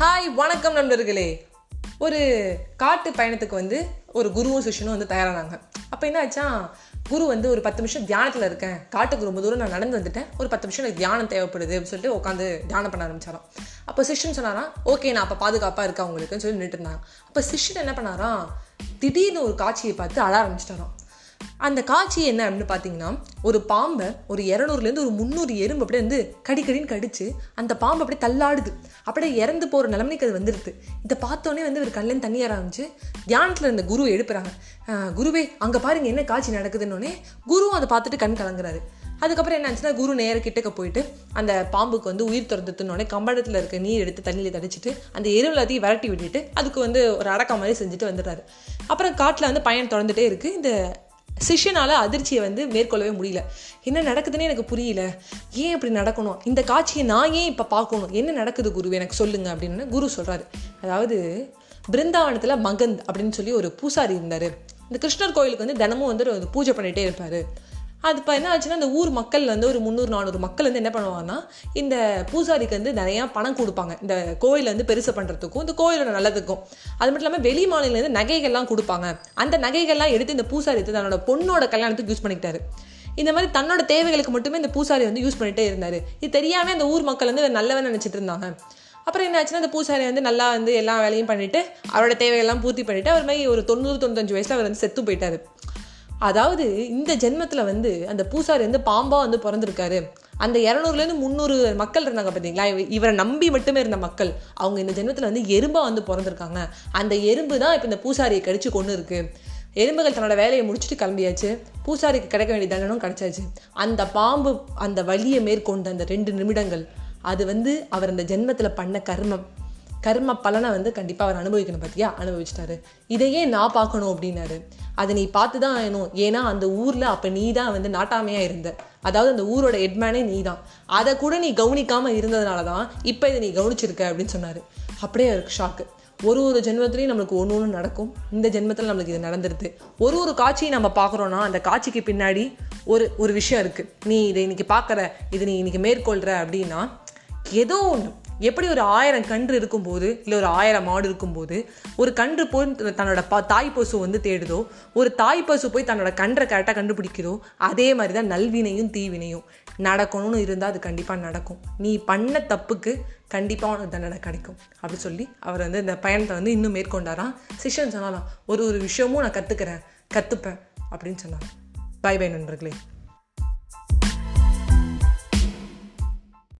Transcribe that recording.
Hi வணக்கம் நண்பர்களே. ஒரு காட்டு பயணத்துக்கு வந்து ஒரு குருவும் சிஷ்யனும் வந்து தயாரானாங்க. அப்போ என்ன ஆச்சா குரு வந்து ஒரு பத்து நிமிஷம் தியானத்தில் இருக்கேன். காட்டுக்கு ரொம்ப தூரம் நான் நடந்து வந்துட்டேன். ஒரு பத்து நிமிஷம் எனக்கு தியானம் தேவைப்படுது அப்படின்னு சொல்லிட்டு உட்காந்து தியானம் பண்ண ஆரம்பிச்சாராம். அப்போ சிஷ்யன் சொன்னாராம் ஓகே நான் அப்போ பாதுகாப்பாக இருக்கேன் உங்களுக்குன்னு சொல்லி நின்றுட்டு இருந்தாங்க. அப்போ சிஷ்யன் என்ன பண்ணாராம் திடீர்னு ஒரு காட்சியை பார்த்து அழ ஆரம்பிச்சிட்டாராம். அந்த காட்சி என்ன அப்படின்னு பார்த்தீங்கன்னா ஒரு பாம்பை ஒரு இரநூறுலேருந்து ஒரு முந்நூறு எறும்பு அப்படியே வந்து கடிக்கடின்னு கடிச்சு அந்த பாம்பு அப்படியே தள்ளாடுது. அப்படியே இறந்து போகிற நிலைமைக்கு அது வந்துடுது இதை பார்த்தோன்னே வந்து ஒரு கல்லேருந்து தண்ணி ஆரம்பிச்சு தியானத்தில் இருந்த குரு எழுப்புறாங்க. குருவே அங்கே பாருங்க என்ன காட்சி நடக்குதுன்னொடனே குருவும் அதை பார்த்துட்டு கண் கலங்குறாரு. அதுக்கப்புறம் என்ன ஆச்சுன்னா குரு நேர கிட்டக்க போயிட்டு அந்த பாம்புக்கு வந்து உயிர் திறந்துட்டுனோடனே கம்பளத்தில் இருக்க நீர் எடுத்து தண்ணியில் தடிச்சிட்டு அந்த எருவு எல்லாத்தையும் விரட்டி விட்டுட்டு அதுக்கு வந்து ஒரு அடக்கம் மாதிரி செஞ்சுட்டு வந்துடுறாரு. அப்புறம் காட்டில் வந்து பயணம் தொடர்ந்துட்டே இருக்குது இந்த சிஷ்யனால் அதிர்ச்சியை வந்து மேற்கொள்ளவே முடியல. என்ன நடக்குதுன்னு எனக்கு புரியல. ஏன் இப்படி நடக்கணும்? இந்த காட்சியை நான் ஏன் இப்போ பார்க்கணும்? என்ன நடக்குது குரு? எனக்கு சொல்லுங்க அப்படின்னு குரு சொல்கிறாரு அதாவது பிருந்தாவனத்தில் மகந்த் அப்படின்னு சொல்லி ஒரு பூசாரி இருந்தார். இந்த கிருஷ்ணர் கோயிலுக்கு வந்து தினமும் வந்து ஒரு பூஜை பண்ணிகிட்டே இருப்பார். அது இப்போ என்ன ஆச்சுன்னா அந்த ஊர் மக்கள் வந்து ஒரு முந்நூறு நானூறு மக்கள் வந்து என்ன பண்ணுவாங்கன்னா இந்த பூசாரிக்கு வந்து நிறையா பணம் கொடுப்பாங்க. இந்த கோயிலில் வந்து பெருசு பண்ணுறதுக்கும் இந்த கோயிலோட நல்லதுக்கும். அது மட்டும் இல்லாமல் வெளி மாநிலேருந்து நகைகள்லாம் கொடுப்பாங்க. அந்த நகைகள்லாம் எடுத்து இந்த பூசாரி எடுத்து தன்னோட பொண்ணோட கல்யாணத்துக்கு யூஸ் பண்ணிக்கிட்டாரு. இந்த மாதிரி தன்னோட தேவைகளுக்கு மட்டுமே இந்த பூசாரி வந்து யூஸ் பண்ணிகிட்டே இருந்தார். இது தெரியாமல் அந்த ஊர் மக்கள் வந்து நல்லவன் நினச்சிட்டு இருந்தாங்க. அப்புறம் என்ன ஆச்சுன்னா அந்த பூசாரி வந்து நல்லா வந்து எல்லா வேலையும் பண்ணிவிட்டு அவரோட தேவையெல்லாம் பூர்த்தி பண்ணிட்டு அவர் மாதிரி ஒரு தொண்ணூறு தொண்ணூத்தஞ்சு வயசில் அவர் வந்து செத்து போயிட்டார். அதாவது இந்த ஜென்மத்தில் வந்து அந்த பூசாரி வந்து பாம்பாக வந்து பிறந்திருக்காரு. அந்த இரநூறுலேருந்து முந்நூறு மக்கள் இருந்தாங்க பார்த்தீங்களா இவரை நம்பி மட்டுமே இருந்த மக்கள் அவங்க இந்த ஜென்மத்தில் வந்து எறும்பாக வந்து பிறந்திருக்காங்க. அந்த எறும்பு தான் இப்போ இந்த பூசாரியை கடிச்சு கொண்டு இருக்கு. எறும்புகள் தன்னோட வேலையை முடிச்சுட்டு கிளம்பியாச்சு. பூசாரிக்கு கிடைக்க வேண்டிய தண்டனும் கிடைச்சாச்சு. அந்த பாம்பு அந்த வலியை மேற்கொண்ட அந்த ரெண்டு நிமிடங்கள் அது வந்து அவர் அந்த ஜென்மத்தில் பண்ண கர்மம். கர்ம பலனை வந்து கண்டிப்பாக அவர் அனுபவிக்கணும் பார்த்தியா அனுபவிச்சிட்டாரு. இதையே நான் பார்க்கணும் அப்படின்னாரு. அதை நீ பார்த்து தான் ஆகணும். ஏன்னா அந்த ஊரில் அப்போ நீ தான் வந்து நாட்டாமையாக இருந்த. அதாவது அந்த ஊரோட ஹெட்மேனே நீ தான் அதை கூட நீ கவனிக்காமல் இருந்ததுனால தான் இப்போ இதை நீ கவனிச்சிருக்க அப்படின்னு சொன்னார். அப்படியே அவருக்கு ஷாக்கு ஒரு ஒரு ஜென்மத்துலேயும் நம்மளுக்கு ஒன்று ஒன்று நடக்கும். இந்த ஜென்மத்தில் நம்மளுக்கு இது நடந்துருது. ஒரு ஒரு காட்சியை நம்ம பார்க்குறோன்னா அந்த காட்சிக்கு பின்னாடி ஒரு ஒரு விஷயம் இருக்குது நீ இதை இன்னைக்கு பார்க்குற இதை நீ இன்னைக்கு மேற்கொள்கிற அப்படின்னா ஏதோ ஒன்று எப்படி ஒரு ஆயிரம் கன்று இருக்கும்போது இல்லை ஒரு ஆயிரம் மாடு இருக்கும்போது ஒரு கன்று போய் தன்னோட ப தாய் பசு வந்து தேடுதோ ஒரு தாய் பசு போய் தன்னோட கன்றை கரெக்டாக கண்டுபிடிக்குதோ அதே மாதிரி தான் நல்வினையும் தீவினையும். நடக்கணும்னு இருந்தால் அது கண்டிப்பாக நடக்கும். நீ பண்ண தப்புக்கு கண்டிப்பாக உனக்கு தண்டனை கிடைக்கும். அப்படி சொல்லி அவர் வந்து இந்த பயணத்தை வந்து இன்னும் மேற்கொண்டாராம். சிஷ்யன் சொன்னாலாம் ஒரு ஒரு விஷயமும் நான் கற்றுக்கிறேன் கற்றுப்பேன் அப்படின்னு சொன்னார் பை பை நண்பர்களே.